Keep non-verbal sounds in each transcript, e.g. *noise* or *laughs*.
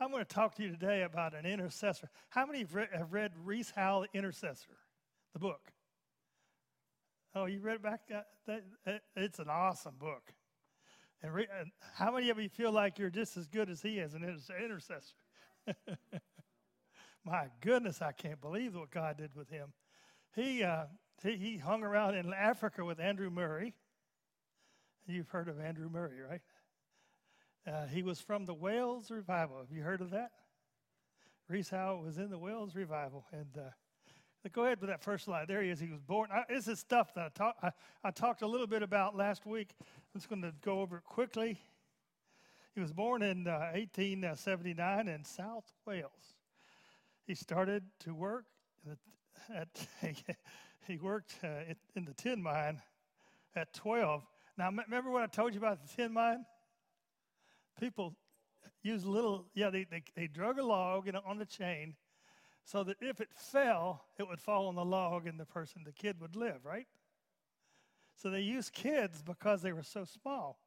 I'm going to talk to you today about an intercessor. How many have read, have read Rees Howell, Intercessor, the book? Oh, you read it back? It's an awesome book. And, re, how many of you feel like you're just as good as he is an intercessor? *laughs* My goodness, I can't believe what God did with him. He, uh, he, he hung around in Africa with Andrew Murray. You've heard of Andrew Murray, right? Uh, he was from the Wales Revival. Have you heard of that? Rees Howell was in the Wales Revival. And uh, go ahead with that first slide. There he is. He was born. I, this is stuff that I, talk, I, I talked a little bit about last week. I'm just going to go over it quickly. He was born in uh, 1879 in South Wales. He started to work at, *laughs* he worked uh, in the tin mine at 12. Now, remember what I told you about the tin mine? People use little, yeah, they, they, they drug a log you know, on the chain so that if it fell, it would fall on the log and the person, the kid would live, right? So they used kids because they were so small.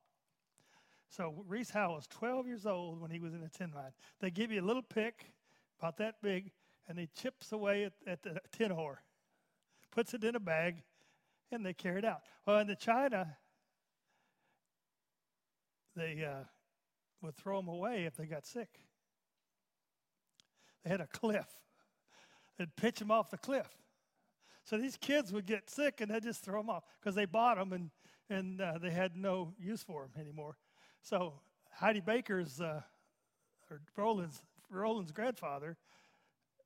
So Rees Howell was 12 years old when he was in a tin mine. They give you a little pick, about that big, and he chips away at, at the tin ore, puts it in a bag, and they carry it out. Well, in the China, they uh, would throw them away if they got sick. They had a cliff. They'd pitch them off the cliff. So these kids would get sick and they'd just throw them off because they bought them and, and uh, they had no use for them anymore. So Heidi Baker's, uh, or Rolland's, Rolland's grandfather,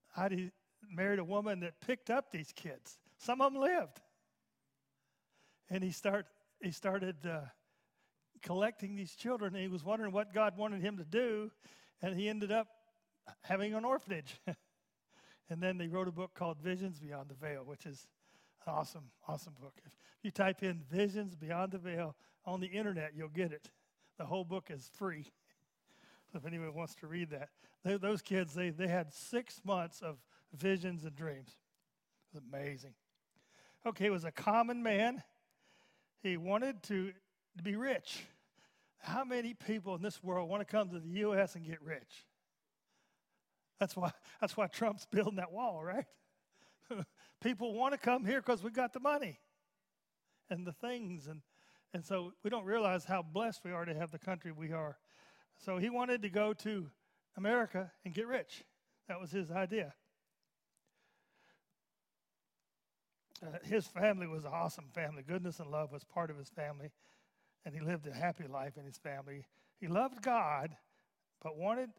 Heidi married a woman that picked up these kids. Some of them lived. And he, start, he started uh, collecting these children, and he was wondering what God wanted him to do, and he ended up having an orphanage. *laughs* and then they wrote a book called Visions Beyond the Veil, which is an awesome, awesome book. If you type in Visions Beyond the Veil on the internet, you'll get it. The whole book is free. *laughs* So if anyone wants to read that, they, those kids, they, they had six months of visions and dreams. It was amazing. Okay, he was a common man. He wanted to, to be rich. How many people in this world want to come to the U.S. and get rich? That's why, that's why Trump's building that wall, right? *laughs* people want to come here because we got the money and the things. And, and so we don't realize how blessed we are to have the country we are. So he wanted to go to America and get rich. That was his idea. Uh, his family was an awesome family. Goodness and love was part of his family, and he lived a happy life in his family. He loved God, but wanted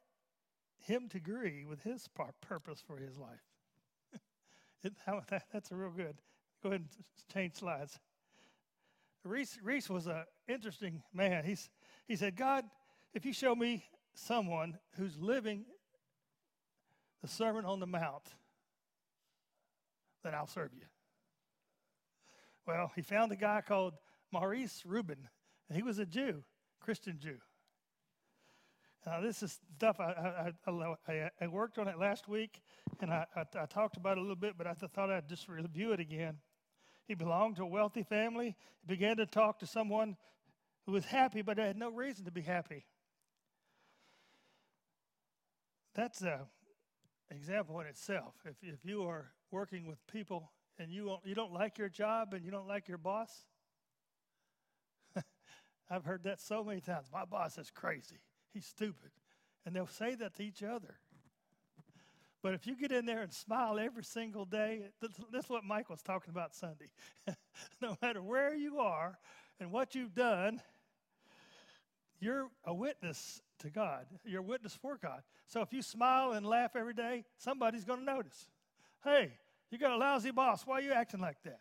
him to agree with his purpose for his life. *laughs* that, that's a real good. Go ahead and change slides. Rees, Rees was an interesting man. He's, he said, God, if you show me someone who's living the Sermon on the Mount, then I'll serve you. Well, he found a guy called Maurice Reuben, he was a Jew, Christian Jew. Now, this is stuff I, I, I, I worked on it last week, and I, I, talked about it a little bit, but I thought I'd just review it again. He belonged to a wealthy family. He began to talk to someone who was happy, but had no reason to be happy. That's an example in itself. If, if you are working with people and you, you don't like your job and you don't like your boss, I've heard that so many times. My boss is crazy. He's stupid. And they'll say that to each other. But if you get in there and smile every single day, this is what Mike was talking about Sunday. *laughs* no matter where you are and what you've done, you're a witness to God. You're a witness for God. So if you smile and laugh every day, somebody's going to notice. Hey, you got a lousy boss. Why are you acting like that?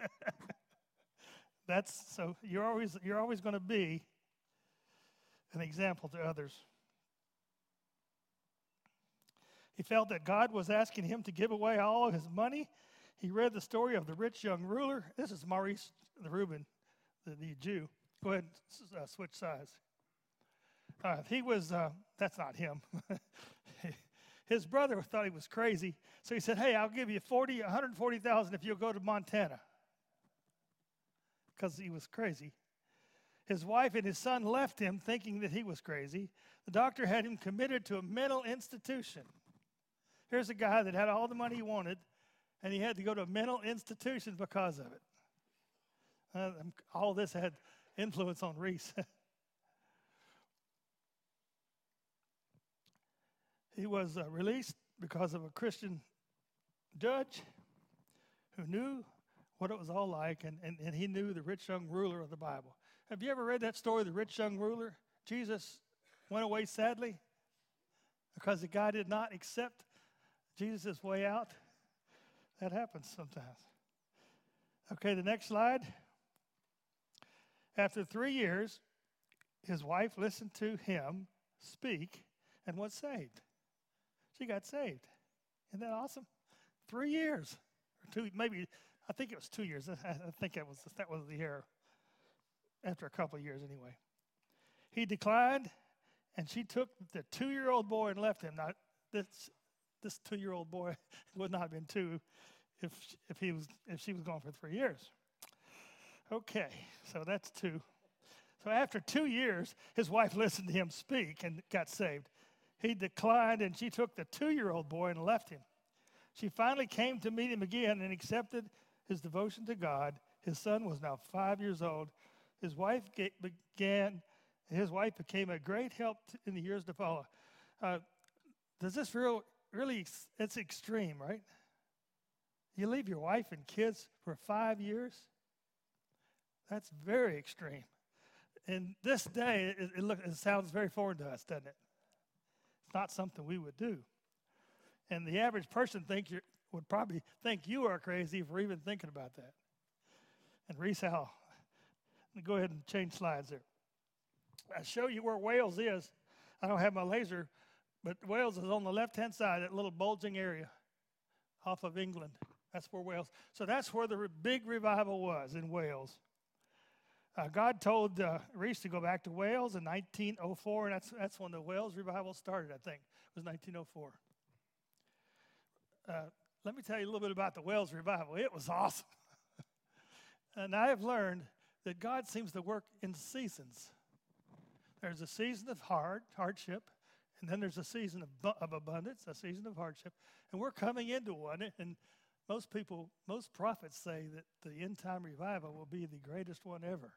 *laughs* That's so you're always you're always going to be an example to others. He felt that God was asking him to give away all of his money. He read the story of the rich young ruler. This is Maurice the Reuben, the, the Jew. Go ahead uh, switch sides. Uh, he was, uh, that's not him. *laughs* His brother thought he was crazy, so he said, Hey, I'll give you 40, 140,000 if you'll go to Montana. Because he was crazy. His wife and his son left him thinking that he was crazy. The doctor had him committed to a mental institution. Here's a guy that had all the money he wanted, and he had to go to a mental institution because of it. Uh, all this had influence on Rees. *laughs* he was uh, released because of a Christian judge who knew what it was all like, and, and, and he knew the rich young ruler of the Bible. Have you ever read that story, the rich young ruler? Jesus went away sadly because the guy did not accept Jesus' way out. That happens sometimes. Okay, the next slide. After three years, his wife listened to him speak and was saved. She got saved. Isn't that awesome? Three years, or two, maybe. I think it was two years. *laughs* I think that was that was the year. After a couple of years, anyway. He declined, and she took the two-year-old boy and left him. Now, this this two-year-old boy *laughs* would not have been two if if he was if she was gone for three years. Okay, so that's two. So after two years, his wife listened to him speak and got saved. He declined, and she took the two year old boy and left him. She finally came to meet him again and accepted his devotion to God. His son was now five years old. His wife began, his wife became a great help in the years to follow. Uh, does this real, really, it's extreme, right? You leave your wife and kids for five years? That's very extreme. In this day, it, it, look, it sounds very foreign to us, doesn't it? It's not something we would do. And the average person think you would probably think you are crazy for even thinking about that. And Rees Howell, go ahead and change slides there. I show you where Wales is. I don't have my laser, but Wales is on the left hand side, that little bulging area off of England. That's where Wales. So that's where the big revival was in Wales. Uh, God told uh, Rees to go back to Wales in 1904, and that's, that's when the Wales revival started, I think. It was 1904. Uh, let me tell you a little bit about the Wales revival. It was awesome. *laughs* and I have learned that God seems to work in seasons. There's a season of hard hardship, and then there's a season of, of abundance, a season of hardship, and we're coming into one. And most people, most prophets say that the end time revival will be the greatest one ever.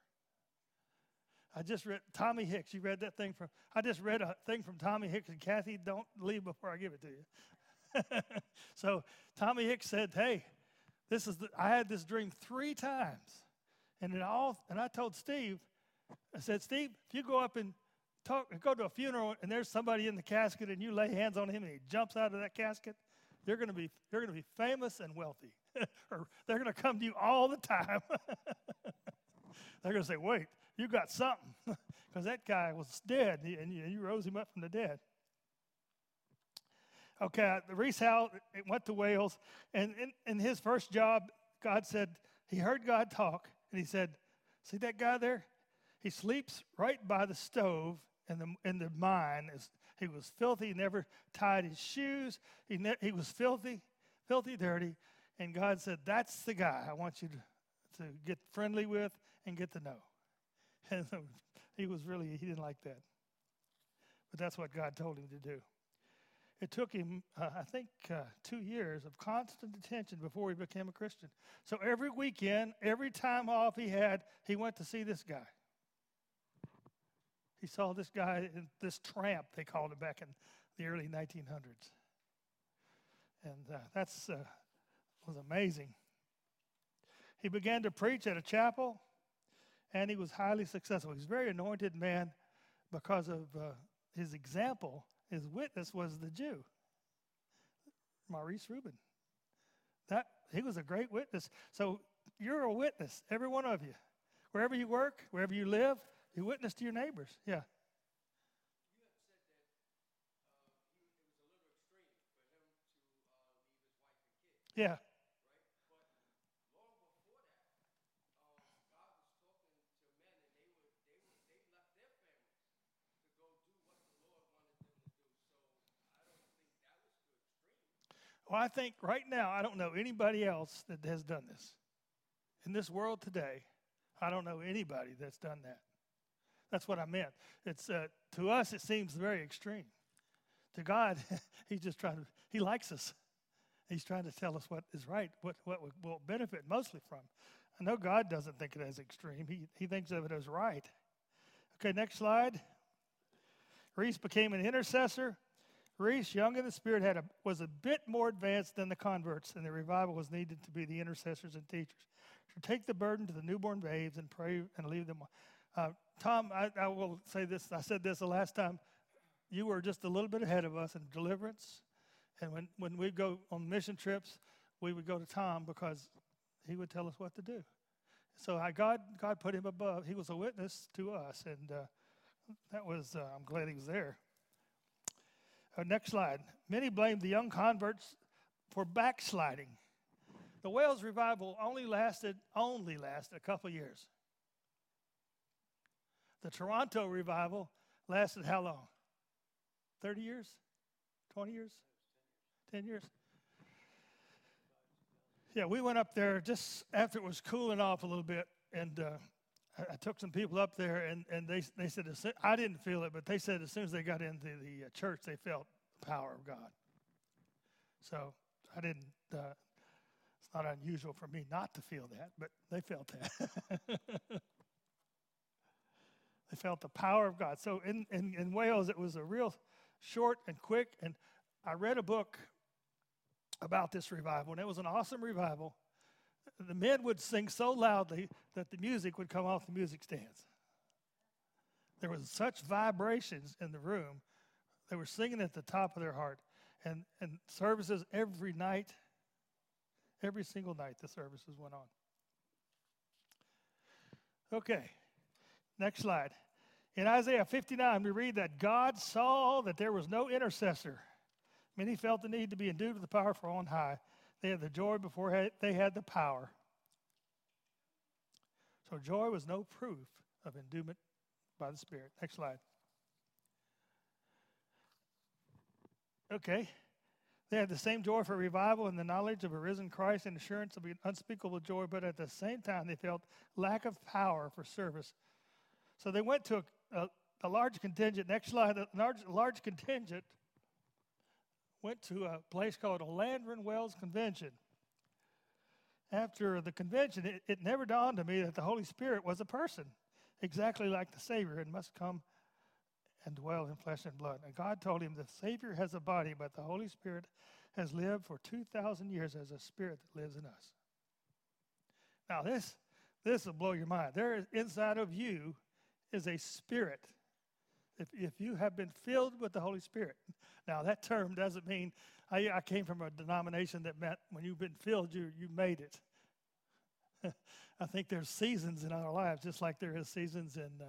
I just read Tommy Hicks. You read that thing from, I just read a thing from Tommy Hicks, and Kathy, don't leave before I give it to you. *laughs* so Tommy Hicks said, Hey, this is the, I had this dream three times. And it all and I told Steve, I said, Steve, if you go up and talk go to a funeral and there's somebody in the casket and you lay hands on him and he jumps out of that casket, you're gonna be you're gonna be famous and wealthy. *laughs* or they're gonna come to you all the time. *laughs* they're gonna say, wait, you got something because that guy was dead and you, you, rose him up from the dead. Okay, the Rees Howell went to Wales, and in, in his first job, God said, he heard God talk, and he said, See that guy there? He sleeps right by the stove in the, in the mine. He was filthy, he never tied his shoes, he, ne- he was filthy, filthy, dirty. And God said, That's the guy I want you to, to get friendly with and get to know. *laughs* And he was really, he didn't like that. But that's what God told him to do. It took him, uh, I think, uh, two years of constant attention before he became a Christian. So every weekend, every time off he had, he went to see this guy. He saw this guy, this tramp, they called him back in the early 1900s. And uh, that's uh, was amazing. He began to preach at a chapel and he was highly successful. He's a very anointed man because of uh, his example. His witness was the Jew, Maurice Reuben. That he was a great witness. So you're a witness, every one of you. Wherever you work, wherever you live, you witness to your neighbors. Yeah. Yeah. Well, I think right now, I don't know anybody else that has done this. In this world today, I don't know anybody that's done that. That's what I meant. It's uh, to us it seems very extreme. To God, *laughs* He's just trying to. He likes us. He's trying to tell us what is right, what what will benefit mostly from. I know God doesn't think it as extreme. He He thinks of it as right. Okay, next slide. Rees became an intercessor. Rees, young in the spirit, had a, was a bit more advanced than the converts, and the revival was needed to be the intercessors and teachers. To take the burden to the newborn babes and pray and leave them. Uh, Tom, I, I will say this. I said this the last time. You were just a little bit ahead of us in deliverance. And when, when we go on mission trips, we would go to Tom because he would tell us what to do. So I, God, God put him above. He was a witness to us, and uh, that was. Uh, I'm glad he was there. Uh, next slide. Many blame the young converts for backsliding. The Wales revival only lasted only lasted a couple years. The Toronto revival lasted how long? 30 years? 20 years? 10 years? Yeah, we went up there just after it was cooling off a little bit, and uh, I, took some people up there, and, and they, they said, I didn't feel it, but they said as soon as they got into the uh, church, they felt the power of God. So I didn't, uh, it's not unusual for me not to feel that, but they felt that. *laughs* They felt the power of God. So in, in, in Wales, it was a real short and quick. And I read a book about this revival, and it was an awesome revival. The men would sing so loudly that the music would come off the music stands. There was such vibrations in the room. They were singing at the top of their heart. And, and services every night, every single night, the services went on. Okay. Next slide. In Isaiah 59, we read that God saw that there was no intercessor. Many felt the need to be endued with the power from on high. They had the joy before they had the power. So joy was no proof of endowment by the Spirit. Next slide. Okay. They had the same joy for revival and the knowledge of a risen Christ and assurance of unspeakable joy, but at the same time they felt lack of power for service so they went to a, a, a large contingent. Next slide. A large, large contingent went to a place called a Llanvrin Wales Convention. After the convention, it, it never dawned on me that the Holy Spirit was a person, exactly like the Savior, and must come and dwell in flesh and blood. And God told him the Savior has a body, but the Holy Spirit has lived for 2,000 years as a spirit that lives in us. Now, this, this will blow your mind. There is inside of you is a spirit. If, if you have been filled with the Holy Spirit. Now, that term doesn't mean, I, I came from a denomination that meant when you've been filled, you, you made it. *laughs* I think there's seasons in our lives, just like there is seasons in. Uh,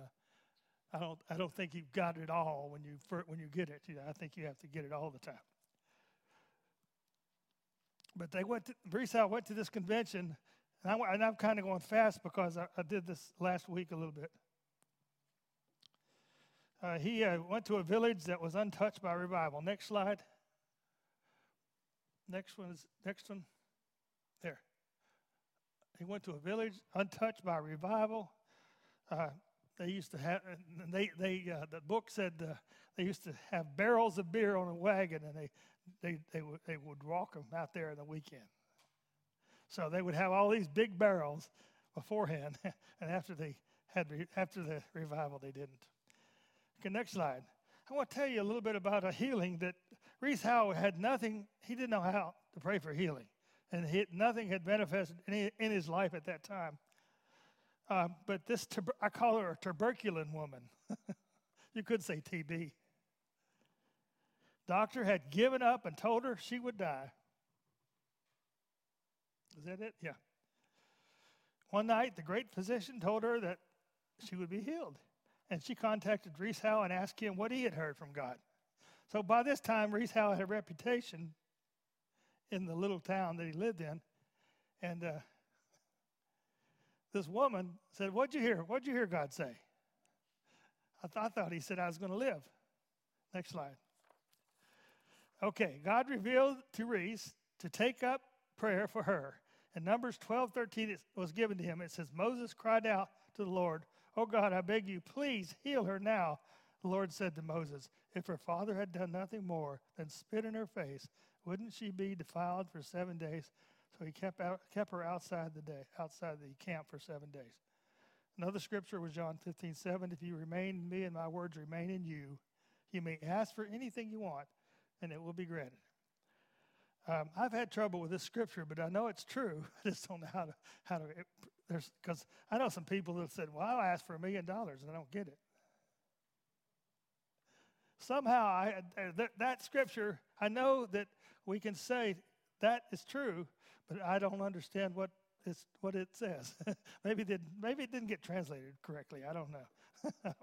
I don't. I don't think you've got it all when you when you get it. You know, I think you have to get it all the time. But they went. To, Rees went to this convention, and, I, I'm kind of going fast because I, I did this last week a little bit. Uh, he uh, went to a village that was untouched by revival. Next slide. Next one is next one. There. He went to a village untouched by revival. Uh, they used to have. They they uh, the book said uh, they used to have barrels of beer on a wagon, and they they they would they would walk them out there in the weekend. So they would have all these big barrels beforehand, *laughs* and after they had after the revival, they didn't. Okay, next slide. I want to tell you a little bit about a healing that Rees Howe had nothing, he didn't know how to pray for healing. And he, nothing had manifested in, in his life at that time. Uh, but this, I call her a tuberculin woman. *laughs* you could say TB. Doctor had given up and told her she would die. Is that it? Yeah. One night, the great physician told her that she would be healed and she contacted Rees Howe and asked him what he had heard from God. So by this time, Rees Howe had a reputation in the little town that he lived in. And uh, this woman said, What'd you hear? What'd you hear God say? I, th- I thought he said I was going to live. Next slide. Okay, God revealed to Rees to take up prayer for her. In Numbers 12 13, it was given to him. It says, Moses cried out to the Lord Oh God, I beg you, please heal her now. The Lord said to Moses, If her father had done nothing more than spit in her face, wouldn't she be defiled for seven days? So he kept, out, kept her outside the day, outside the camp for seven days. Another scripture was John 15, 7. If you remain in me and my words remain in you, you may ask for anything you want, and it will be granted. Um, I've had trouble with this scripture, but I know it's true. *laughs* I just don't know how to how to. there's because I know some people that said, "Well, I'll ask for a million dollars," and I don't get it. Somehow, I, that, that scripture, I know that we can say that is true, but I don't understand what it's what it says. *laughs* maybe it did maybe it didn't get translated correctly. I don't know. *laughs*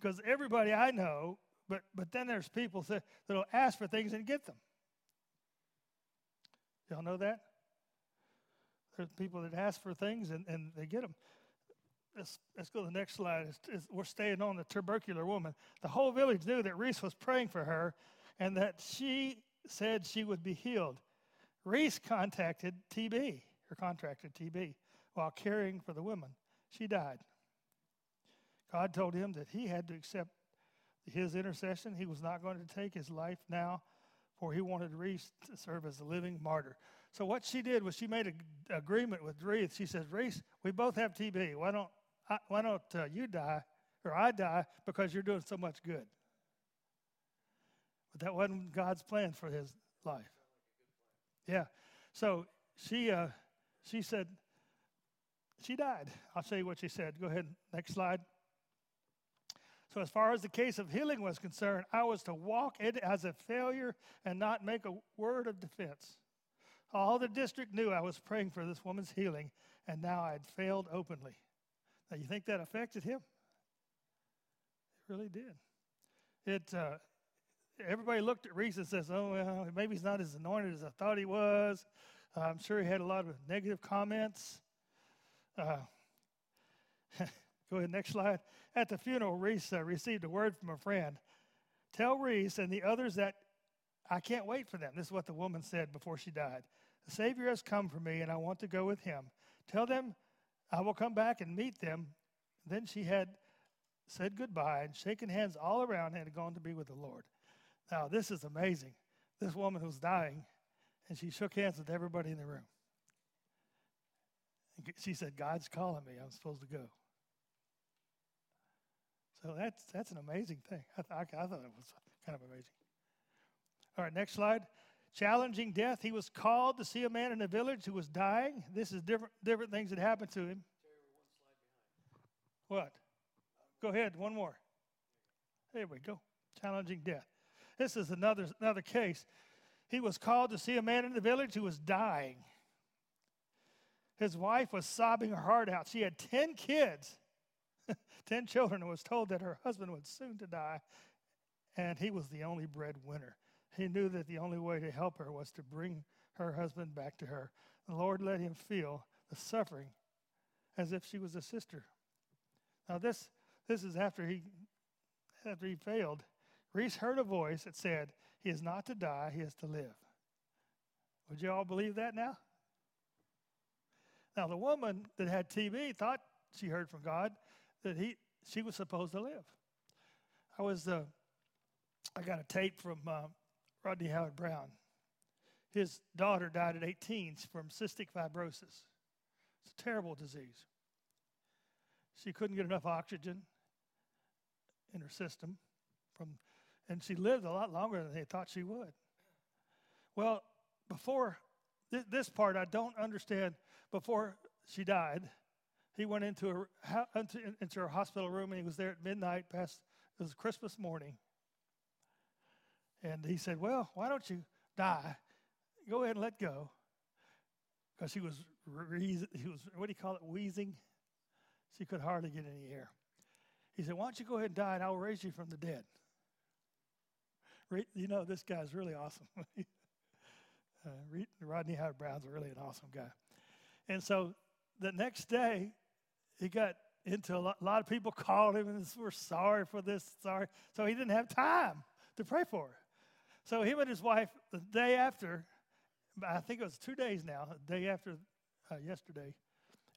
Because everybody I know, but but then there's people that, that'll ask for things and get them. Y'all know that? There's people that ask for things and, and they get them. Let's, let's go to the next slide. It's, it's, we're staying on the tubercular woman. The whole village knew that Rees was praying for her and that she said she would be healed. Rees contacted TB, or contracted TB, while caring for the woman. She died. God told him that he had to accept his intercession. He was not going to take his life now, for he wanted Rees to serve as a living martyr. So what she did was she made an agreement with Rees. She says, Rees, we both have TB. Why don't I, why don't uh, you die or I die because you're doing so much good? But that wasn't God's plan for his life. Yeah. So she uh, she said she died. I'll show you what she said. Go ahead. Next slide. So, as far as the case of healing was concerned, I was to walk it as a failure and not make a word of defense. All the district knew I was praying for this woman's healing, and now I had failed openly. Now, you think that affected him? It really did. It. Uh, everybody looked at Rees and says, "Oh, well, maybe he's not as anointed as I thought he was." Uh, I'm sure he had a lot of negative comments. Uh, *laughs* go ahead, next slide. At the funeral, Rees uh, received a word from a friend. Tell Rees and the others that I can't wait for them. This is what the woman said before she died. The Savior has come for me, and I want to go with him. Tell them I will come back and meet them. Then she had said goodbye and shaken hands all around and had gone to be with the Lord. Now, this is amazing. This woman was dying, and she shook hands with everybody in the room. She said, God's calling me. I'm supposed to go. So that's, that's an amazing thing. I, th- I, thought it was kind of amazing. All right, next slide. Challenging death. He was called to see a man in a village who was dying. This is different, different things that happened to him. What? Go ahead, one more. There we go. Challenging death. This is another, another case. He was called to see a man in the village who was dying. His wife was sobbing her heart out. She had 10 kids, *laughs* 10 children, and was told that her husband was soon to die, and he was the only breadwinner. He knew that the only way to help her was to bring her husband back to her. The Lord let him feel the suffering as if she was a sister. Now this this is after he after he failed. Rees heard a voice that said, He is not to die, he is to live. Would you all believe that now? Now, the woman that had TB thought she heard from God that he, she was supposed to live. I was, uh, I got a tape from uh, Rodney Howard-Browne. His daughter died at 18 from cystic fibrosis. It's a terrible disease. She couldn't get enough oxygen in her system from and she lived a lot longer than they thought she would. Well, before th- this part, I don't understand. Before she died, he went into a into, into her hospital room and he was there at midnight. Past it was Christmas morning, and he said, "Well, why don't you die? Go ahead and let go." Because she was he was what do you call it wheezing? She could hardly get any air. He said, "Why don't you go ahead and die, and I will raise you from the dead." you know, this guy's really awesome. *laughs* uh, Rodney Howard-Browne's really an awesome guy. And so the next day, he got into a lot, a lot of people called him and were sorry for this, sorry. So he didn't have time to pray for her. So him and his wife, the day after, I think it was two days now, the day after uh, yesterday,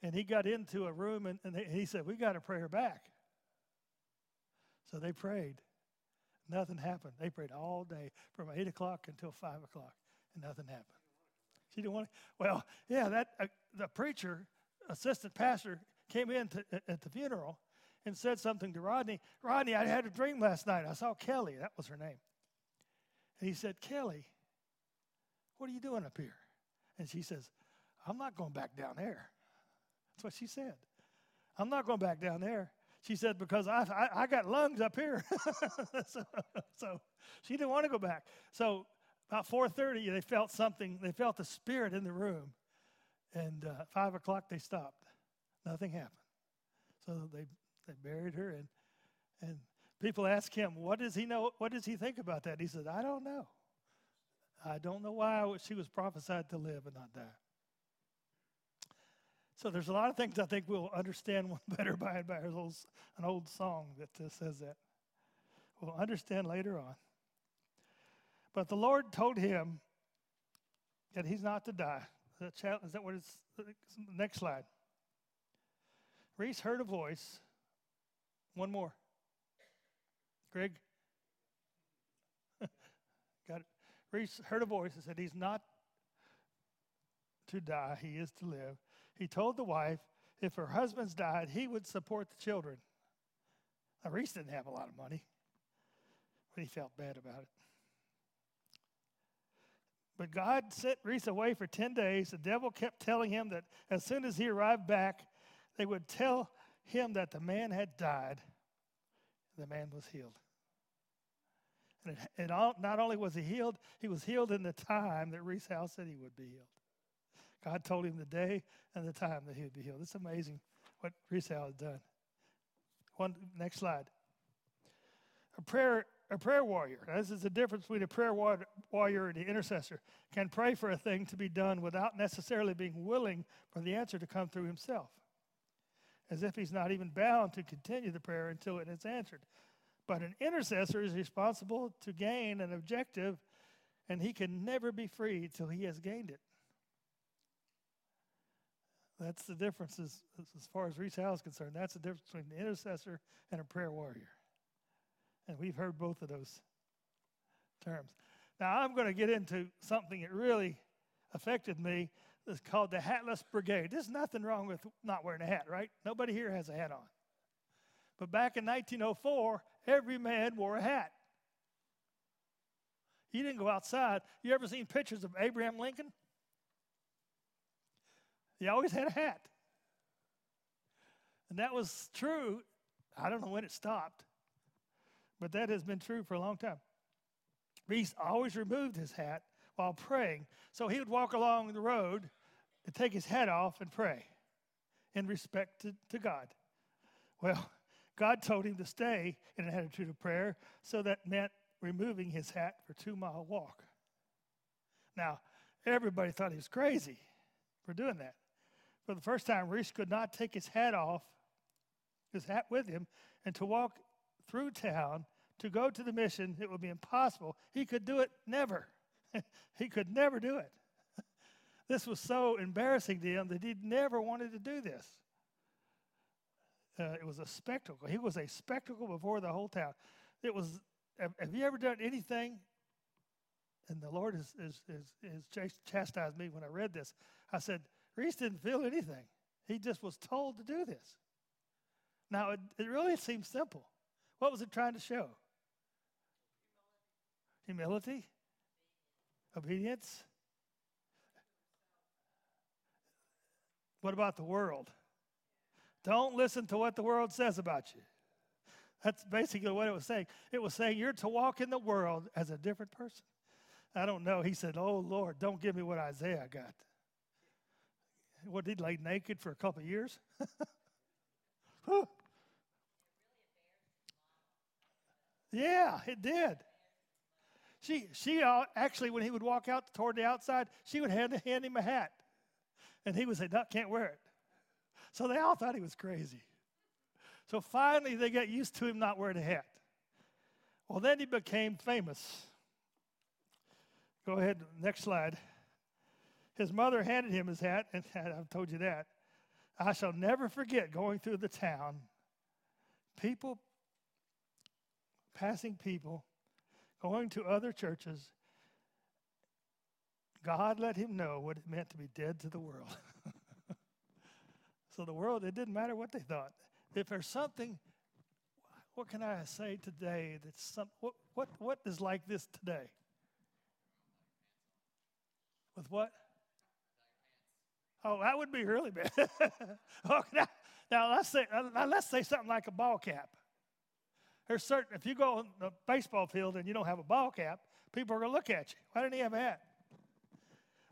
And he got into a room and, and he said, We got to pray her back. So they prayed. Nothing happened. They prayed all day from 8 o'clock until 5 o'clock, and nothing happened. She didn't want to. Well, yeah, that uh, the preacher, assistant pastor, came in to, at the funeral and said something to Rodney. Rodney, I had a dream last night. I saw Kelly. That was her name. And he said, Kelly, what are you doing up here? And she says, I'm not going back down there. That's what she said. I'm not going back down there. She said, because I, I, I got lungs up here. *laughs* so, so, she didn't want to go back. So about 4.30, they felt something. They felt the spirit in the room. And uh, 5 o'clock, they stopped. Nothing happened. So they, they buried her. And, and people ask him, what does he know? What does he think about that? He said, I don't know. I don't know why she was prophesied to live and not die. So there's a lot of things I think we'll understand *laughs* better by and by. There's an old song that says that. We'll understand later on. But the Lord told him that he's not to die. Is that what it's? Next slide. Rees heard a voice. One more. Greg? *laughs* Got it. Rees heard a voice and said, He's not to die, he is to live. He told the wife if her husband's died, he would support the children. Now, Rees didn't have a lot of money, but he felt bad about it. But God sent Rees away for 10 days. The devil kept telling him that as soon as he arrived back, they would tell him that the man had died. The man was healed. And, it, all, not only was he healed, he was healed in the time that Rees House said he would be healed. God told him the day and the time that he would be healed. It's amazing what Rees House has done. One next slide. A prayer, a prayer warrior. Now, This is the difference between a prayer warrior and an intercessor. Can pray for a thing to be done without necessarily being willing for the answer to come through himself, as if he's not even bound to continue the prayer until it is answered. But an intercessor is responsible to gain an objective, and he can never be free till he has gained it. That's the difference as, as far as Rees Howe is concerned. That's the difference between an intercessor and a prayer warrior. And we've heard both of those terms. Now, I'm going to get into something that really affected me. It's called the Hatless Brigade. There's nothing wrong with not wearing a hat, right? Nobody here has a hat on. But back in 1904, every man wore a hat. He didn't go outside. You ever seen pictures of Abraham Lincoln? He always had a hat. And that was true. I don't know when it stopped, but that has been true for a long time. Rees always removed his hat while praying. So he would walk along the road and take his hat off and pray in respect to, to God. Well, God told him to stay in an attitude of prayer, so that meant removing his hat for two mile walk. Now, everybody thought he was crazy for doing that. For the first time, Rees could not take his hat off, his hat with him, and to walk through town to go to the mission, it would be impossible. He could do it never. *laughs* he could never do it. *laughs* this was so embarrassing to him that he never wanted to do this uh, it was a spectacle. He was a spectacle before the whole town. It was. Have, have you ever done anything? And the Lord has, has, has, has chastised me when I read this. I said, Rees didn't feel anything. He just was told to do this. Now, it, it really seems simple. What was it trying to show? Humility? Obedience? What about the world? Don't listen to what the world says about you. That's basically what it was saying. It was saying you're to walk in the world as a different person. I don't know. He said, Oh, Lord, don't give me what Isaiah got. What, did he lay naked for a couple of years? *laughs* yeah, it did. She, she uh, actually, when he would walk out toward the outside, she would hand, hand him a hat. And he would say, No, can't wear it. So they all thought he was crazy. So finally, they got used to him not wearing a hat. Well, then he became famous. Go ahead, next slide. His mother handed him his hat, and *laughs* I've told you that. I shall never forget going through the town, people, passing people, going to other churches. God let him know what it meant to be dead to the world. *laughs* so the world, it didn't matter what they thought. If there's something, what can I say today that's some, what, what, what is like this today? With what? Oh, that would be really bad. *laughs* oh, now, now, let's say uh, now let's say something like a ball cap. There's certain if you go on the baseball field and you don't have a ball cap, people are going to look at you. Why didn't he have a hat?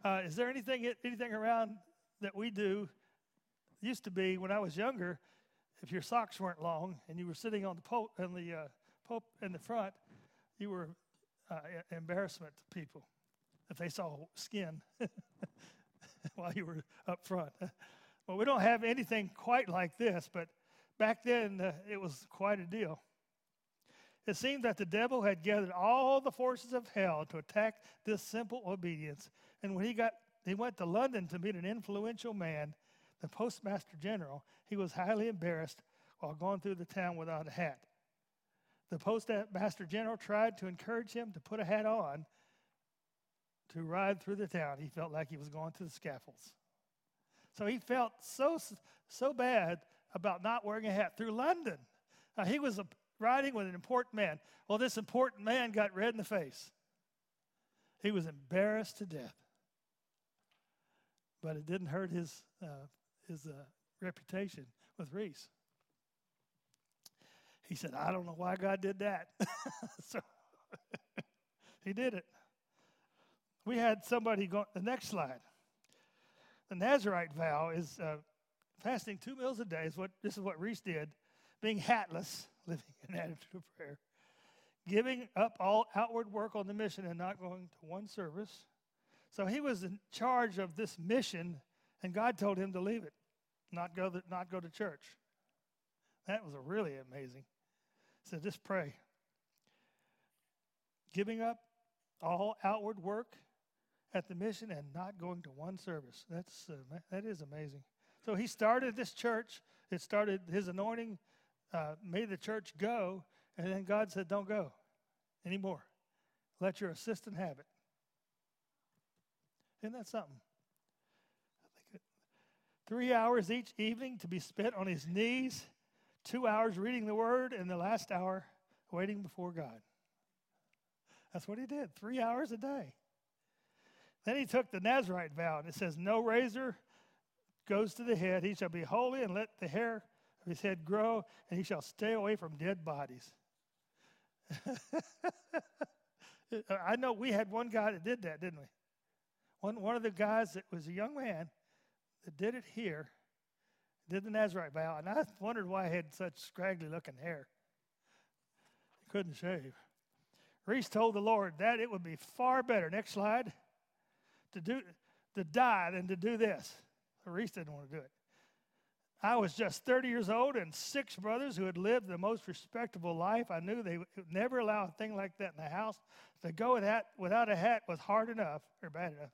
Uh, is there anything anything around that we do? Used to be when I was younger, if your socks weren't long and you were sitting on the pole in the uh, pope in the front, you were uh, embarrassment to people if they saw skin. *laughs* while you were up front. Well, we don't have anything quite like this, but back then uh, it was quite a deal. It seemed that the devil had gathered all the forces of hell to attack this simple obedience. And when he got he went to London to meet an influential man, the postmaster general, he was highly embarrassed while going through the town without a hat. The postmaster general tried to encourage him to put a hat on, to ride through the town, he felt like he was going to the scaffolds. So he felt so, so bad about not wearing a hat through London. Now, he was riding with an important man. Well, this important man got red in the face. He was embarrassed to death. But it didn't hurt his, uh, his uh, reputation with Rees. He said, I don't know why God did that. *laughs* so *laughs* he did it we had somebody go, the next slide. The Nazarite vow is uh, fasting two meals a day, is what, this is what Rees did, being hatless, living in attitude of prayer, giving up all outward work on the mission and not going to one service. So he was in charge of this mission, and God told him to leave it, not go, to, not go to church. That was really amazing. So just pray. Giving up all outward work at the mission and not going to one service. That's uh, that is amazing. So he started this church. It started his anointing, uh, made the church go, and then God said, "Don't go anymore. Let your assistant have it." Isn't that something? Three hours each evening to be spent on his knees, two hours reading the word, and the last hour waiting before God. That's what he did. Three hours a day. Then he took the Nazarite vow, and it says, No razor goes to the head. He shall be holy and let the hair of his head grow, and he shall stay away from dead bodies. *laughs* I know we had one guy that did that, didn't we? One, one of the guys that was a young man that did it here, did the Nazarite vow, and I wondered why he had such scraggly looking hair. He couldn't shave. Rees told the Lord that it would be far better. Next slide to do to die than to do this. Rees didn't want to do it. I was just 30 years old and six brothers who had lived the most respectable life. I knew they would never allow a thing like that in the house. To go with that, without a hat was hard enough or bad enough.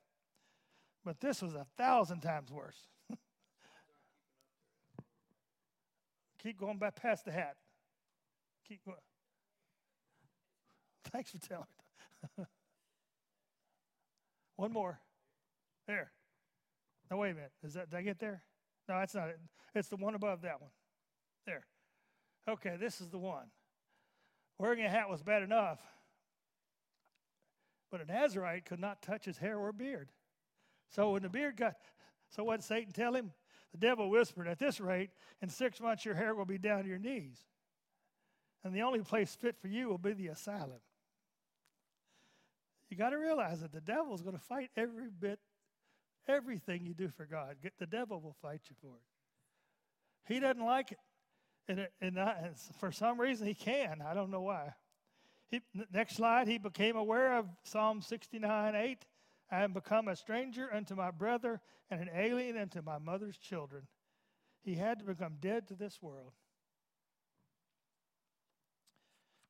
But this was a thousand times worse. *laughs* Keep going back past the hat. Keep going. *laughs* Thanks for telling me. *laughs* One more. There. Now, wait a minute. Is that, did I get there? No, that's not it. It's the one above that one. There. Okay, this is the one. Wearing a hat was bad enough, but a Nazarite could not touch his hair or beard. So when the beard got, so what did Satan tell him? The devil whispered, At this rate, in six months your hair will be down to your knees. And the only place fit for you will be the asylum. You got to realize that the devil is going to fight every bit Everything you do for God, the devil will fight you for it. He doesn't like it. And, and, I, and for some reason, he can. I don't know why. He, next slide, he became aware of Psalm 69 8. I am become a stranger unto my brother and an alien unto my mother's children. He had to become dead to this world.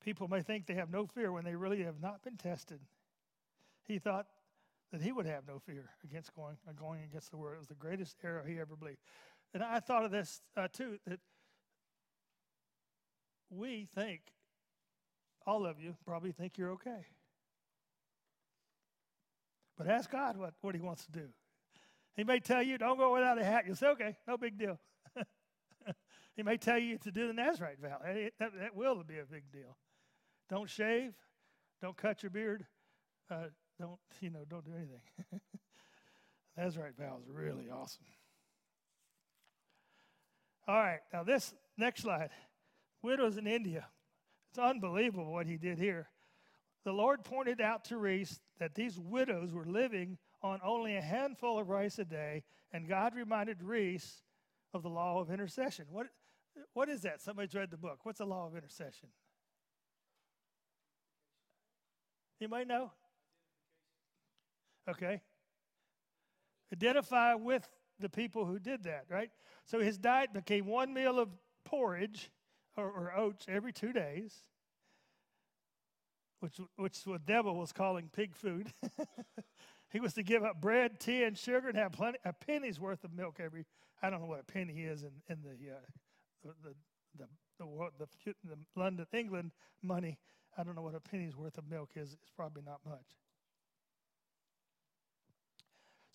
People may think they have no fear when they really have not been tested. He thought that he would have no fear against going, uh, going against the word. It was the greatest error he ever believed. And I thought of this uh, too that we think, all of you probably think you're okay. But ask God what, what He wants to do. He may tell you, don't go without a hat. You'll say, okay, no big deal. *laughs* he may tell you to do the Nazarite vow. That, that will be a big deal. Don't shave. Don't cut your beard. Uh, don't, you know, don't do anything. Nazarite vow is really awesome. All right, now this next slide. Widows in India. It's unbelievable what he did here. The Lord pointed out to Rees that these widows were living on only a handful of rice a day, and God reminded Rees of the law of intercession. What, what is that? Somebody's read the book. What's the law of intercession? You might know? Okay. Identify with the people who did that, right? So his diet became one meal of porridge or, or oats every two days, which, which the devil was calling pig food. *laughs* he was to give up bread, tea, and sugar and have plenty, a penny's worth of milk every. I don't know what a penny is in, in the, uh, the, the, the, the, the, the London, England money. I don't know what a penny's worth of milk is. It's probably not much.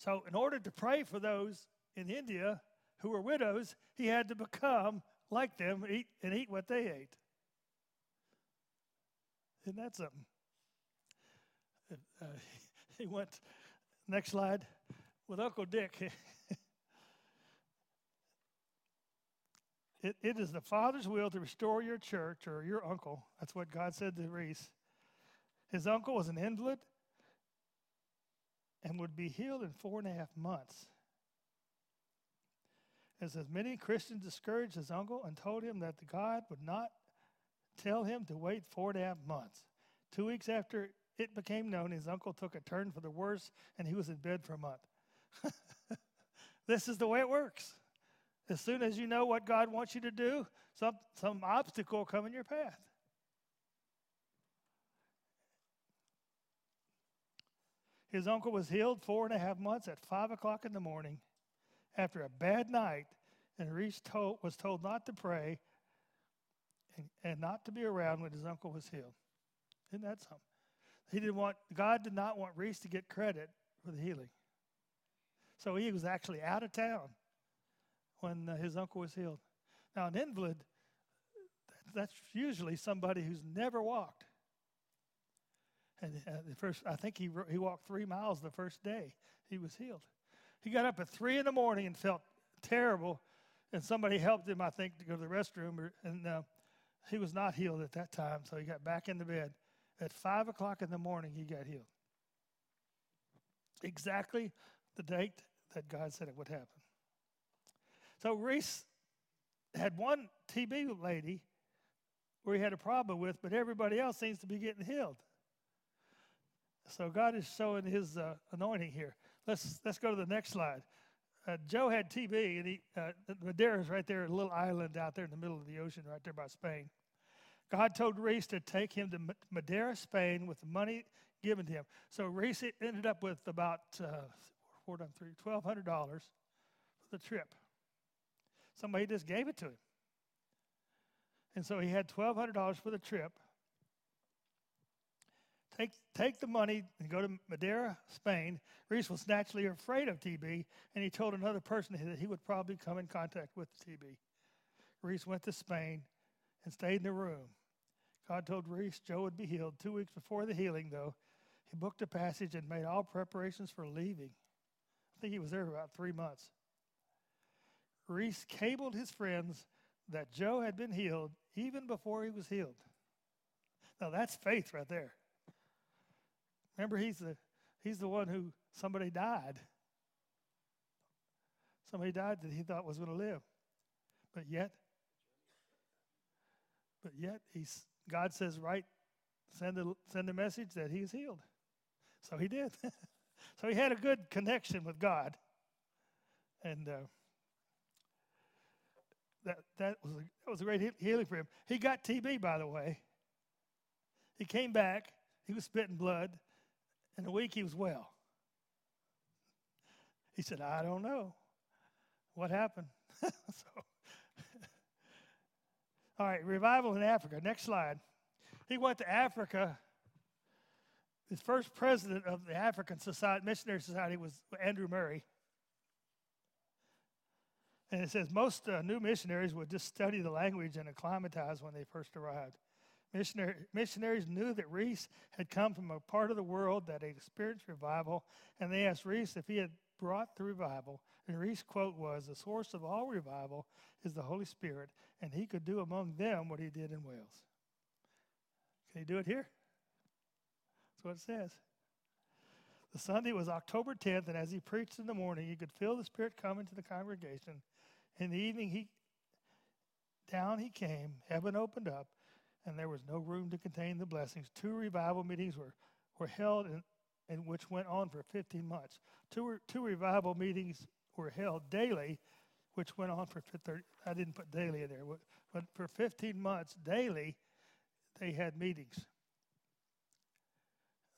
So, in order to pray for those in India who were widows, he had to become like them eat, and eat what they ate. Isn't that something? Uh, *laughs* he went, next slide, with Uncle Dick. *laughs* it, it is the Father's will to restore your church or your uncle. That's what God said to Rees. His uncle was an invalid and would be healed in four and a half months. As many Christians discouraged his uncle and told him that the God would not tell him to wait four and a half months. Two weeks after it became known, his uncle took a turn for the worse and he was in bed for a month. *laughs* this is the way it works. As soon as you know what God wants you to do, some, some obstacle come in your path. His uncle was healed four and a half months at five o'clock in the morning after a bad night, and Rees told, was told not to pray and, and not to be around when his uncle was healed. Isn't that something? He didn't want God did not want Rees to get credit for the healing. So he was actually out of town when uh, his uncle was healed. Now, an invalid, that's usually somebody who's never walked. And uh, the first, I think he, he walked three miles the first day he was healed. He got up at three in the morning and felt terrible, and somebody helped him, I think, to go to the restroom. And uh, he was not healed at that time, so he got back into bed. At five o'clock in the morning, he got healed. Exactly the date that God said it would happen. So Rees had one TB lady where he had a problem with, but everybody else seems to be getting healed. So God is showing His uh, anointing here. Let's let's go to the next slide. Uh, Joe had TB, and he uh, Madeira is right there, a little island out there in the middle of the ocean, right there by Spain. God told Rees to take him to Madeira, Spain, with the money given to him. So Rees ended up with about uh, four three, twelve hundred dollars for the trip. Somebody just gave it to him, and so he had twelve hundred dollars for the trip. Take, take the money and go to Madeira, Spain. Rees was naturally afraid of TB, and he told another person that he would probably come in contact with TB. Rees went to Spain and stayed in the room. God told Rees Joe would be healed. Two weeks before the healing, though, he booked a passage and made all preparations for leaving. I think he was there about three months. Rees cabled his friends that Joe had been healed even before he was healed. Now that's faith right there. Remember, he's the, he's the one who somebody died. Somebody died that he thought was going to live. But yet, but yet, he's, God says, right, send a, send a message that he is healed. So he did. *laughs* so he had a good connection with God. And uh, that, that, was a, that was a great healing for him. He got TB, by the way. He came back. He was spitting blood. In a week, he was well. He said, I don't know what happened. *laughs* so, *laughs* all right, revival in Africa. Next slide. He went to Africa. His first president of the African Society, Missionary Society was Andrew Murray. And it says most uh, new missionaries would just study the language and acclimatize when they first arrived. Missionary, missionaries knew that Rees had come from a part of the world that had experienced revival, and they asked Rees if he had brought the revival. And Rees' quote was The source of all revival is the Holy Spirit, and he could do among them what he did in Wales. Can he do it here? That's what it says. The Sunday was October 10th, and as he preached in the morning, you could feel the Spirit come into the congregation. In the evening, he down he came, heaven opened up, and there was no room to contain the blessings. Two revival meetings were, were held, in which went on for 15 months. Two, two revival meetings were held daily, which went on for 30, I didn't put daily in there, but for 15 months daily, they had meetings.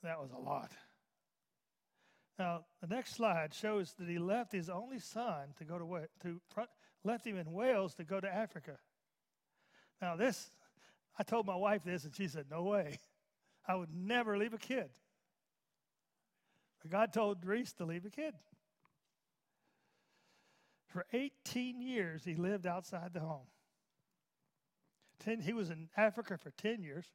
That was a lot. Now, the next slide shows that he left his only son to go to, to left him in Wales to go to Africa. Now, this, I told my wife this, and she said, No way. I would never leave a kid. But God told Rees to leave a kid. For 18 years, he lived outside the home. Ten, he was in Africa for 10 years.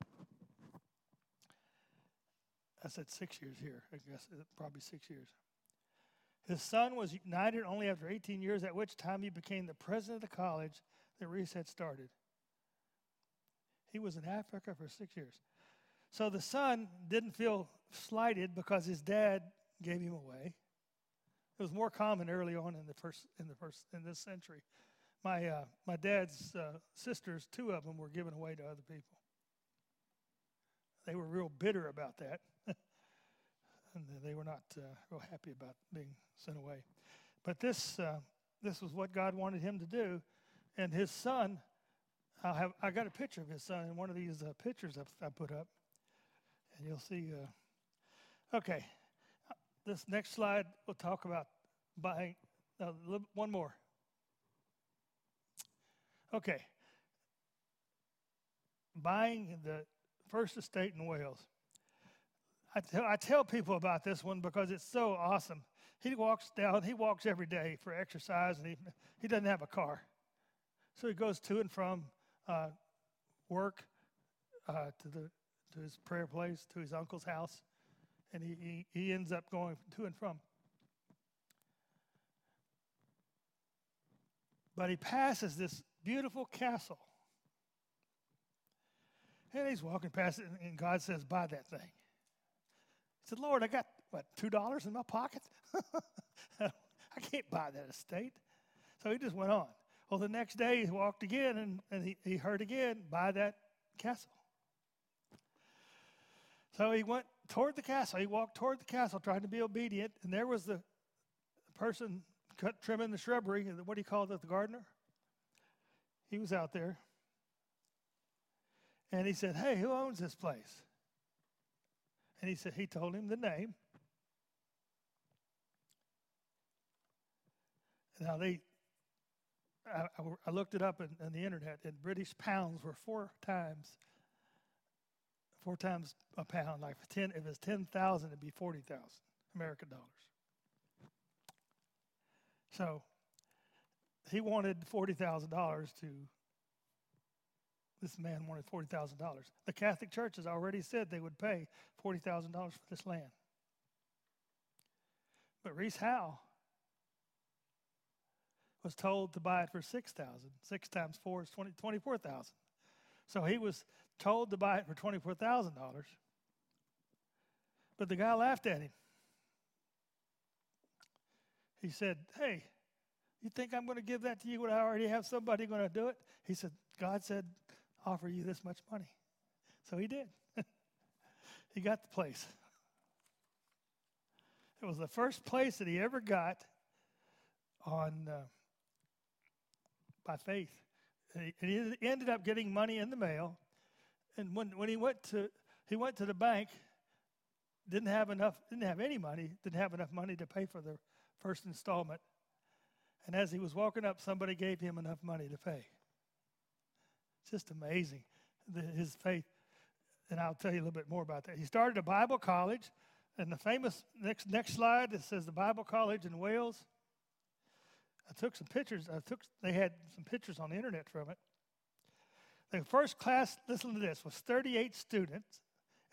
I said six years here. I guess uh, probably six years. His son was united only after 18 years, at which time he became the president of the college that Rees had started. He was in Africa for six years. So the son didn't feel slighted because his dad gave him away. It was more common early on in the first in the first in this century. My uh, my dad's uh, sisters, two of them, were given away to other people. They were real bitter about that, *laughs* and they were not uh, real happy about being sent away. But this uh, this was what God wanted him to do, and his son I have I got a picture of his son in one of these uh, pictures I, I, put up, and you'll see. Uh, okay, this next slide we'll talk about buying. Uh, one more. Okay, buying the first estate in Wales. I tell, I tell people about this one because it's so awesome. He walks down. He walks every day for exercise, and he he doesn't have a car, so he goes to and from uh, work uh, to the to his prayer place, to his uncle's house, and he, he, he ends up going to and from. But he passes this beautiful castle. And he's walking past it, and God says, Buy that thing. He said, Lord, I got, what, $2 in my pocket? *laughs* I can't buy that estate. So he just went on. Well, the next day he walked again and, and he, he heard again, by that castle. So he went toward the castle. He walked toward the castle trying to be obedient. And there was the person cut, trimming the shrubbery. What do you call it? The gardener? He was out there. And he said, Hey, who owns this place? And he said, He told him the name. Now, they, I, I looked it up on the internet, and British pounds were four times, four times a pound. Like ten, if it's ten thousand, it'd be forty thousand American dollars. So he wanted forty thousand dollars to. This man wanted forty thousand dollars. The Catholic Church has already said they would pay forty thousand dollars for this land. But Rees Howell was told to buy it for 6000 6 times 4 is 20, 24000 So he was told to buy it for $24,000. But the guy laughed at him. He said, Hey, you think I'm going to give that to you when I already have somebody going to do it? He said, God said, offer you this much money. So he did. *laughs* he got the place. It was the first place that he ever got on. Uh, by faith. And he ended up getting money in the mail. And when, when he went to he went to the bank, didn't have enough, didn't have any money, didn't have enough money to pay for the first installment. And as he was walking up, somebody gave him enough money to pay. Just amazing, the, his faith. And I'll tell you a little bit more about that. He started a Bible college, and the famous next next slide it says the Bible College in Wales. I took some pictures. I took they had some pictures on the internet from it. The first class, listen to this, was 38 students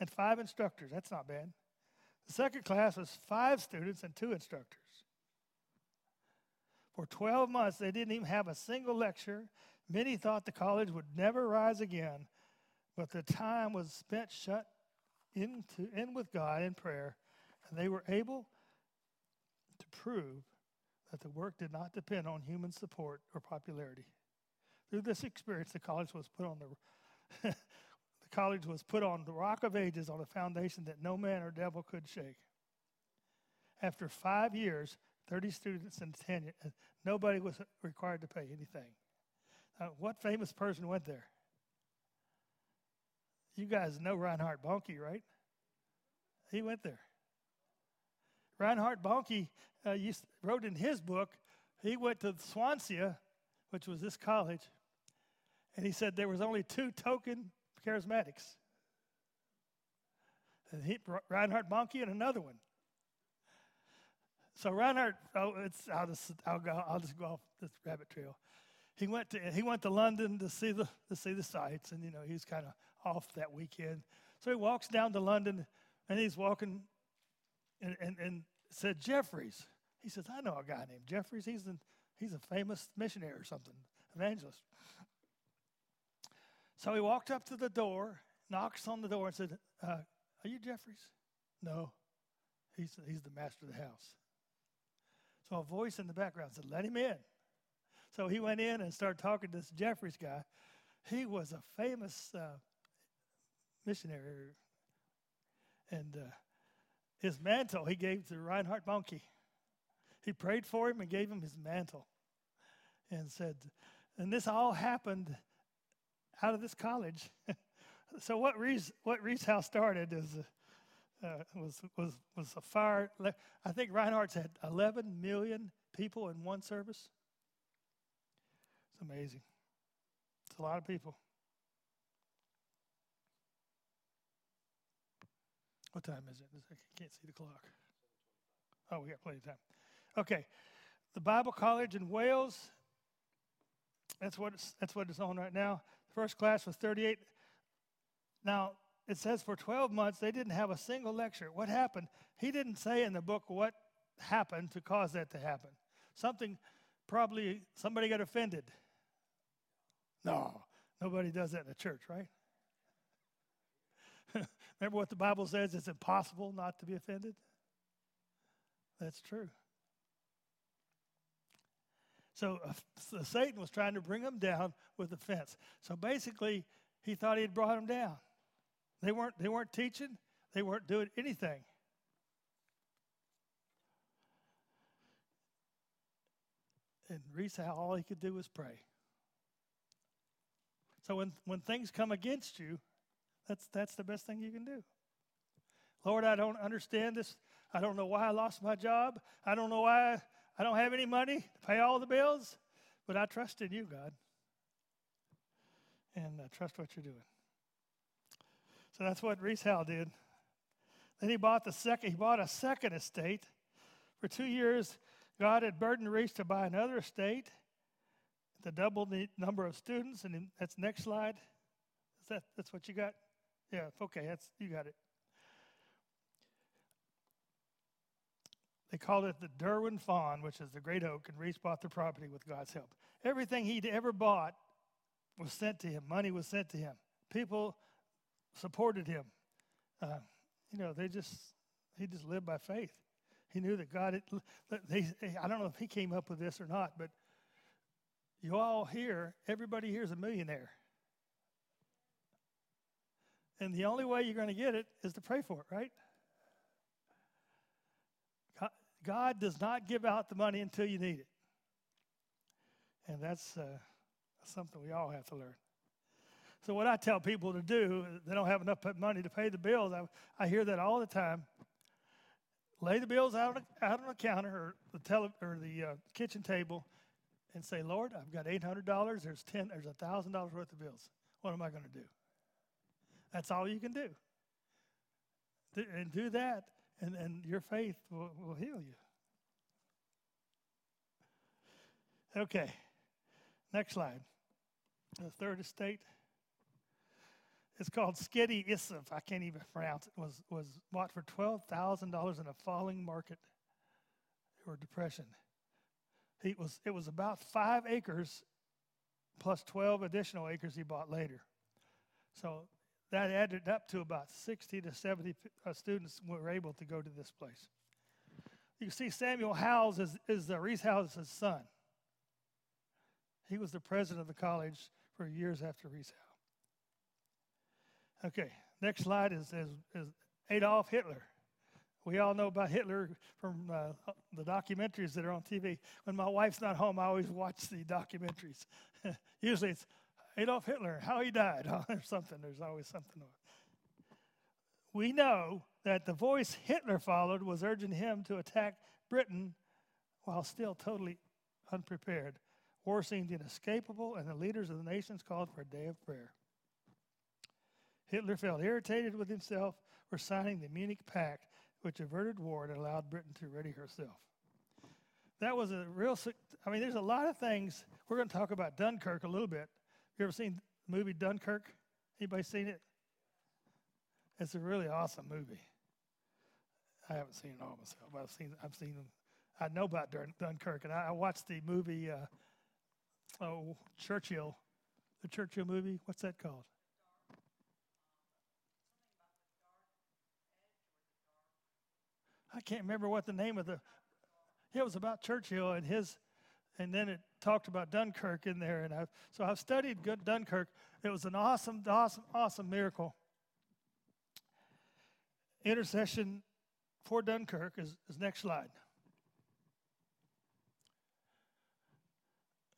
and five instructors. That's not bad. The second class was five students and two instructors. For 12 months, they didn't even have a single lecture. Many thought the college would never rise again, but the time was spent shut into, in with God in prayer, and they were able to prove that the work did not depend on human support or popularity. Through this experience, the college was put on the *laughs* the college was put on the rock of ages on a foundation that no man or devil could shake. After five years, 30 students and tenure, nobody was required to pay anything. Uh, what famous person went there? You guys know Reinhard Bonnke, right? He went there. Reinhard Bonnke uh, wrote in his book, he went to Swansea, which was this college, and he said there was only two token charismatics. And he, Reinhard Bonnke and another one. So Reinhard, oh, it's I'll just I'll go I'll just go off this rabbit trail. He went to he went to London to see the to see the sights, and you know he's kind of off that weekend. So he walks down to London, and he's walking, and and, and said Jeffreys. He says, I know a guy named Jeffreys. He's an, he's a famous missionary or something, evangelist. So he walked up to the door, knocks on the door, and said, uh, "Are you Jeffreys?" No, he's he's the master of the house. So a voice in the background said, Let him in. So he went in and started talking to this Jeffreys guy. He was a famous uh, missionary. And uh, his mantle he gave to Reinhard Bonnke. He prayed for him and gave him his mantle and said, and this all happened out of this college. *laughs* so what Rees, what Rees House started is uh, was, was, was a fire. I think Reinhard's had 11 million people in one service. It's amazing. It's a lot of people. What time is it? I can't see the clock. Oh, we got plenty of time. Okay. The Bible College in Wales. That's what it's, that's what it's on right now. The first class was 38. Now, it says for 12 months they didn't have a single lecture. What happened? He didn't say in the book what happened to cause that to happen. Something, probably somebody got offended. No, nobody does that in a church, right? *laughs* Remember what the Bible says? It's impossible not to be offended? That's true. So uh, Satan was trying to bring him down with offense. So basically, he thought he had brought him down. They weren't, they weren't teaching, they weren't doing anything. And Rees, all he could do was pray. So when, when things come against you, that's, that's the best thing you can do. Lord, I don't understand this. I don't know why I lost my job. I don't know why I don't have any money to pay all the bills, but I trust in you, God. And I trust what you're doing. So that's what Rees Howell did. Then he bought the second. He bought a second estate. For two years, God had burdened Rees to buy another estate to double the number of students. And that's next slide. Is that that's what you got? Yeah. Okay. That's you got it. They called it the Derwen Fawr, which is the great oak, and Rees bought the property with God's help. Everything he'd ever bought was sent to him. Money was sent to him. People supported him. Uh, you know, they just, he just lived by faith. He knew that God, had, they, I don't know if he came up with this or not, but you all here, everybody here is a millionaire. And the only way you're going to get it is to pray for it, right? God does not give out the money until you need it. And that's uh, something we all have to learn. So, what I tell people to do, they don't have enough money to pay the bills. I, I hear that all the time. Lay the bills out, out on the counter or the, tele, or the uh, kitchen table and say, Lord, I've got $800, there's 10 there's $1,000 worth of bills. What am I going to do? That's all you can do. And do that, and, and your faith will, will heal you. Okay, next slide. The third estate. It's called Sketty Isaf. I can't even pronounce it. Was was bought for twelve thousand dollars in a falling market or depression. He was it was about five acres plus twelve additional acres he bought later. So that added up to about 60 to 70 uh, students were able to go to this place. You can see Samuel Howes is, is uh, Rees Howes' son. He was the president of the college for years after Rees Howe. Okay, next slide is, is, is, Adolf Hitler. We all know about Hitler from uh, the documentaries that are on TV. When my wife's not home, I always watch the documentaries. *laughs* Usually it's Adolf Hitler, how he died, or *laughs* something. There's always something. We know that the voice Hitler followed was urging him to attack Britain while still totally unprepared. War seemed inescapable, and the leaders of the nations called for a day of prayer. Hitler felt irritated with himself for signing the Munich Pact, which averted war and allowed Britain to ready herself. That was a real, I mean, there's a lot of things. We're going to talk about Dunkirk a little bit. You ever seen the movie Dunkirk? Anybody seen it? It's a really awesome movie. I haven't seen it all myself, but I've seen I've seen. I know about Dunkirk, and I watched the movie. Uh, oh, Churchill, the Churchill movie. What's that called? I can't remember what the name of the. It was about Churchill and his and then it talked about Dunkirk in there. And I've, so I've studied good Dunkirk. It was an awesome, awesome, awesome miracle. Intercession for Dunkirk is, is next slide.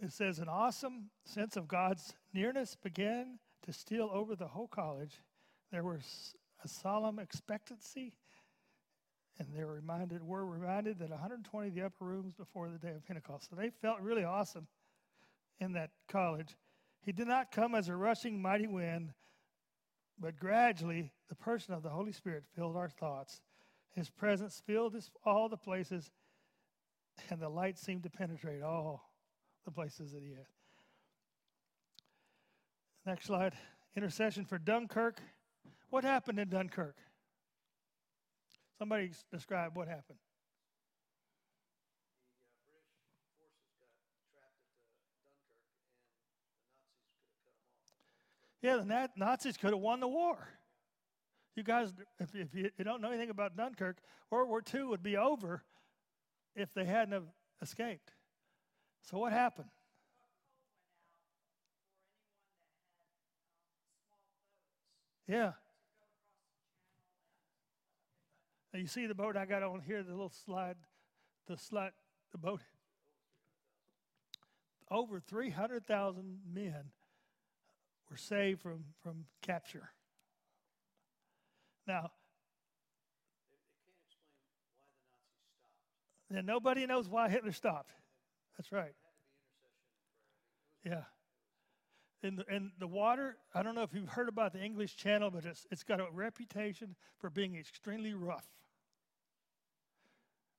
It says, an awesome sense of God's nearness began to steal over the whole college. There was a solemn expectancy and they were reminded were reminded that 120 of the upper rooms before the day of Pentecost. So they felt really awesome in that college. He did not come as a rushing mighty wind, but gradually the person of the Holy Spirit filled our thoughts. His presence filled this, all the places, and the light seemed to penetrate all the places that he had. Next slide. Intercession for Dunkirk. What happened in Dunkirk? Somebody describe what happened. Yeah, the Nazis could have won the war. You guys, if, if you, you, don't know anything about Dunkirk, World War II would be over if they hadn't have escaped. So what happened? Yeah. Now you see the boat I got on here, the little slide, the slide, the boat. Over 300,000 men were saved from, from capture. Now, and nobody knows why Hitler stopped. That's right. Yeah. And the, and the water, I don't know if you've heard about the English Channel, but it's, it's got a reputation for being extremely rough.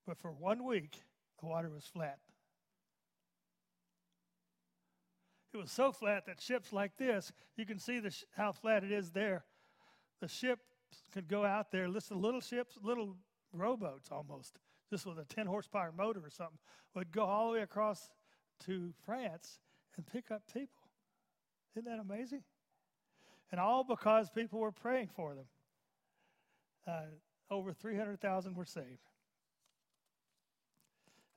But for one week, the water was flat. It was so flat that ships like this, you can see sh- how flat it is there. The ship could go out there, listen, little ships, little rowboats almost, just with a 10 horsepower motor or something, would go all the way across to France and pick up people. Isn't that amazing? And all because people were praying for them. Uh, over 300,000 were saved.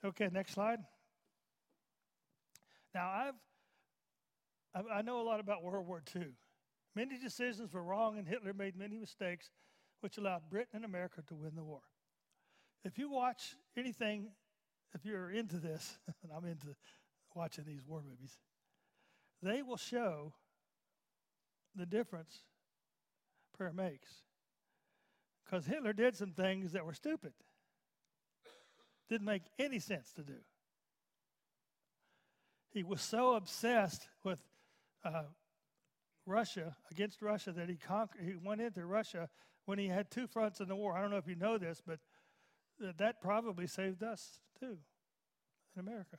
Okay, next slide. Now, I've, I know a lot about World War II. Many decisions were wrong, and Hitler made many mistakes, which allowed Britain and America to win the war. If you watch anything, if you're into this, *laughs* and I'm into watching these war movies, they will show the difference prayer makes. Because Hitler did some things that were stupid. Didn't make any sense to do. he was so obsessed with uh, Russia against Russia that he conquered. He went into Russia when he had two fronts in the war. I don't know if you know this, but that probably saved us too in America.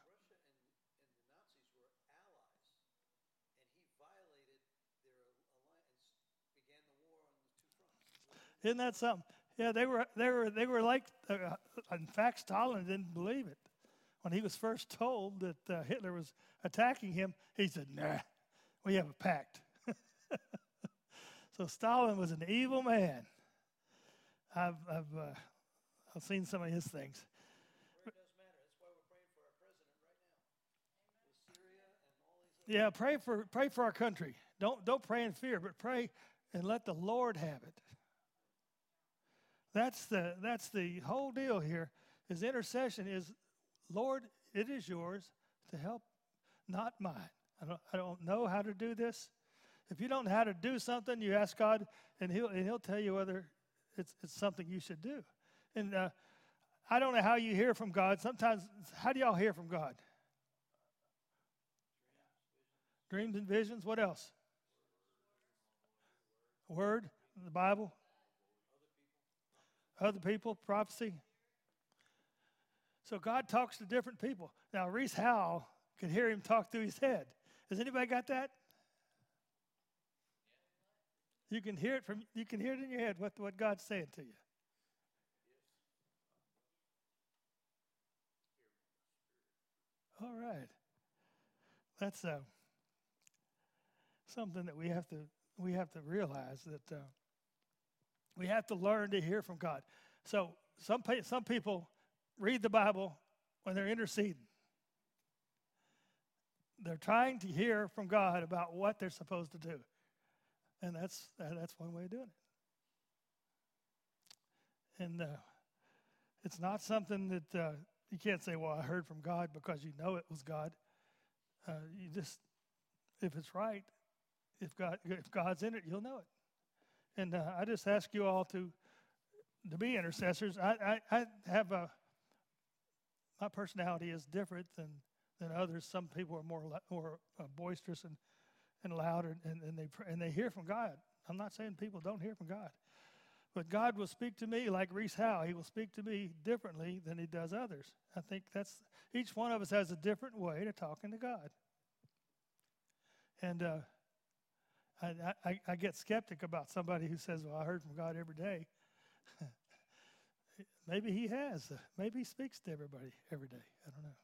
Isn't that something? Yeah, they were they were they were like. Uh, in fact, Stalin didn't believe it when he was first told that uh, Hitler was attacking him. He said, "Nah, we have a pact." *laughs* so Stalin was an evil man. I've I've uh, I've seen some of his things. Yeah, pray for pray for our country. Don't don't pray in fear, but pray and let the Lord have it. That's the that's the whole deal here. Is intercession is, Lord, it is yours to help, not mine. I don't I don't know how to do this. If you don't know how to do something, you ask God, and He'll and He'll tell you whether it's it's something you should do. And uh, I don't know how you hear from God. Sometimes, how do y'all hear from God? Dreams and visions. What else? Word, the Bible. Other people, prophecy. So God talks to different people. Now, Rees Howell could hear him talk through his head. Has anybody got that? You can hear it from you can hear it in your head what, what God's saying to you. All right. That's uh, something that we have to we have to realize that uh, we have to learn to hear from God. So some, some people read the Bible when they're interceding. They're trying to hear from God about what they're supposed to do. And that's, that's one way of doing it. And uh, it's not something that uh, you can't say, well, I heard from God because you know it was God. Uh, you just, if it's right, if, God, if God's in it, you'll know it. And uh, I just ask you all to to be intercessors. I, I, I have a my personality is different than than others. Some people are more more uh, boisterous and and louder, and, and they and they hear from God. I'm not saying people don't hear from God, but God will speak to me like Rees Howe. He will speak to me differently than He does others. I think that's each one of us has a different way to talking to God. And uh, I, I, I get skeptic about somebody who says, Well, I heard from God every day. *laughs* Maybe he has. Maybe he speaks to everybody every day. I don't know.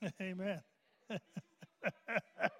*laughs* Amen. *laughs*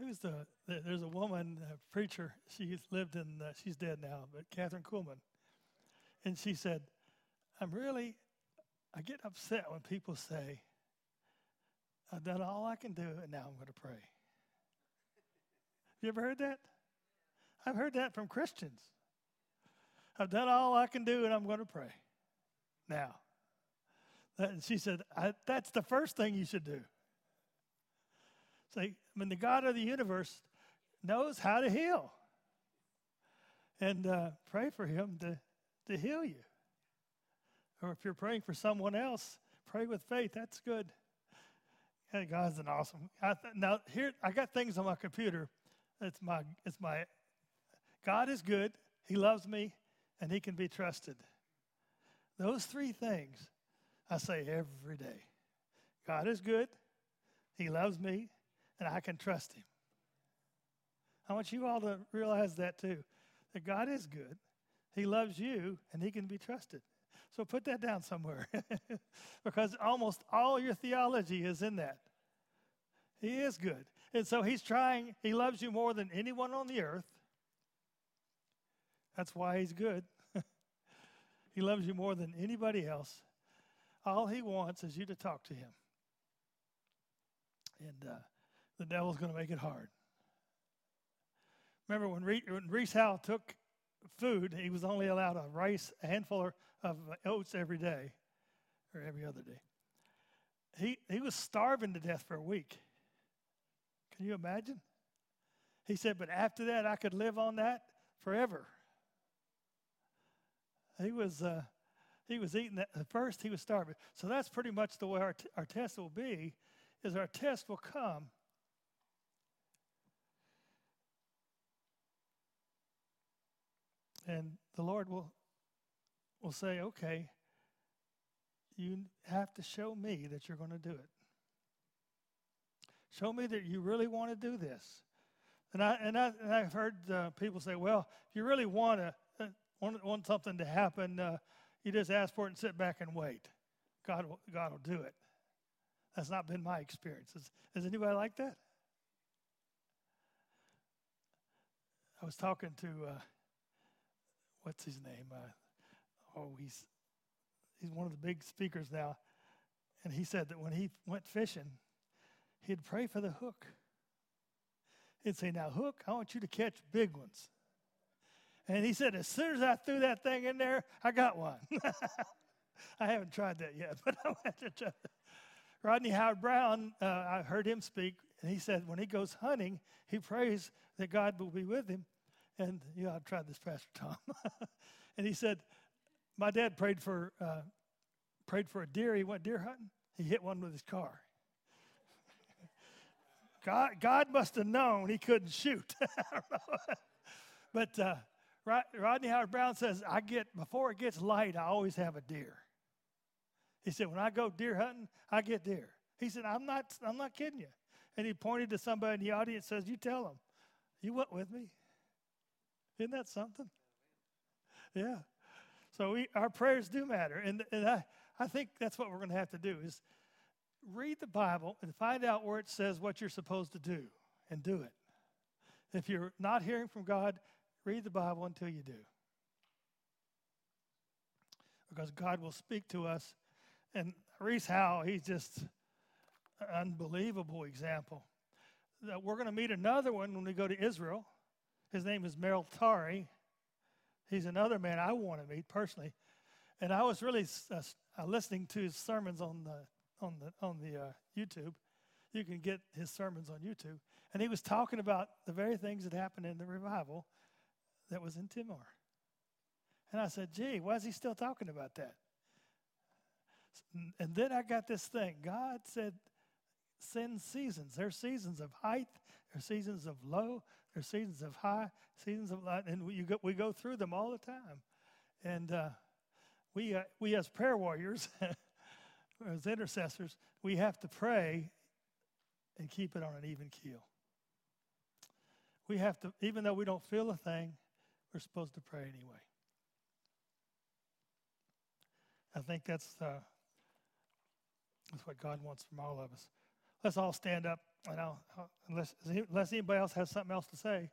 Who's the, the, There's a woman, a preacher. She's lived in. Uh, she's dead now, but Kathryn Kuhlman, and she said, "I'm really, I get upset when people say, I've done all I can do, and now I'm going to pray." Have you ever heard that? I've heard that from Christians. I've done all I can do, and I'm going to pray. Now, and she said, "That's the first thing you should do." Say, I mean, the God of the universe knows how to heal. And uh, pray for Him to, to heal you. Or if you're praying for someone else, pray with faith. That's good. Yeah, God's an awesome. I th- now here, I got things on my computer. It's my, it's my. God is good. He loves me, and He can be trusted. Those three things I say every day. God is good. He loves me, and I can trust him. I want you all to realize that too that God is good, He loves you, and He can be trusted. So put that down somewhere *laughs* because almost all your theology is in that. He is good. And so He's trying, He loves you more than anyone on the earth. That's why He's good. *laughs* he loves you more than anybody else. All He wants is you to talk to Him. And uh, the devil's going to make it hard. Remember when, when Rees Howell took food, he was only allowed a rice, a handful of oats every day, or every other day. He, he was starving to death for a week. Can you imagine? He said, but after that, I could live on that forever. He was, uh, he was eating that. At first, he was starving. So that's pretty much the way our, t- our test will be, is our test will come And the Lord will, will say, okay, you have to show me that you're going to do it. Show me that you really want to do this. And, I, and, I, and I've heard uh, people say, well, if you really want, to, uh, want, want something to happen, uh, you just ask for it and sit back and wait. God will, God will do it. That's not been my experience. Is, is anybody like that? I was talking to uh, what's his name? Uh, oh, he's he's one of the big speakers now, and he said that when he went fishing, he'd pray for the hook. He'd say, "Now, hook, I want you to catch big ones." And he said, as soon as I threw that thing in there, I got one. *laughs* I haven't tried that yet, *laughs* but I want to try. Rodney Howard-Browne, uh, I heard him speak, and he said when he goes hunting, he prays that God will be with him. And you know, I've tried this, Pastor Tom. *laughs* and he said, my dad prayed for uh, prayed for a deer. He went deer hunting. He hit one with his car. *laughs* God, God must have known he couldn't shoot. *laughs* but uh, Rodney Howard-Browne says, I get before it gets light, I always have a deer. He said, when I go deer hunting, I get deer. He said, I'm not, I'm not kidding you. And he pointed to somebody in the audience says, You tell him, you went with me. Isn't that something? Yeah. So we, our prayers do matter. And, and I, I think that's what we're going to have to do is read the Bible and find out where it says what you're supposed to do and do it. If you're not hearing from God, read the Bible until you do. Because God will speak to us. And Rees Howell, he's just an unbelievable example. That We're going to meet another one when we go to Israel. His name is Merrill Tari. He's another man I want to meet personally. And I was really uh, uh, listening to his sermons on the on the on the uh, YouTube. You can get his sermons on YouTube, and he was talking about the very things that happened in the revival that was in Timor. And I said, "Gee, why is he still talking about that?" And then I got this thing. God said, "Send seasons. There's seasons of height. There's seasons of low. There's seasons of high. Seasons of light. And we go, we go through them all the time. And uh, we, uh, we as prayer warriors, *laughs* as intercessors, we have to pray and keep it on an even keel. We have to, even though we don't feel a thing, we're supposed to pray anyway. I think that's, uh, that's what God wants from all of us. Let's all stand up, and I'll, unless, unless anybody else has something else to say.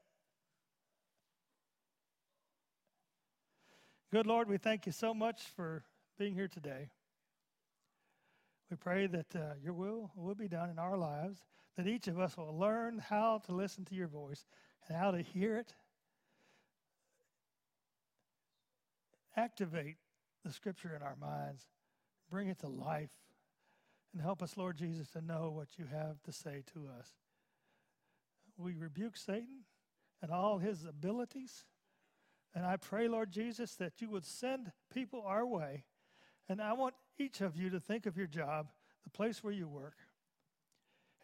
Good Lord, we thank you so much for being here today. We pray that uh, your will will be done in our lives, that each of us will learn how to listen to your voice and how to hear it. Activate the scripture in our minds, bring it to life, and help us, Lord Jesus, to know what you have to say to us. We rebuke Satan and all his abilities and I pray, Lord Jesus, that you would send people our way. And I want each of you to think of your job, the place where you work,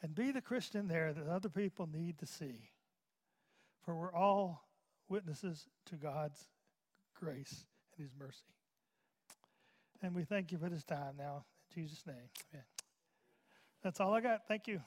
and be the Christian there that other people need to see. For we're all witnesses to God's grace and his mercy. And we thank you for this time now. In Jesus' name, amen. That's all I got. Thank you.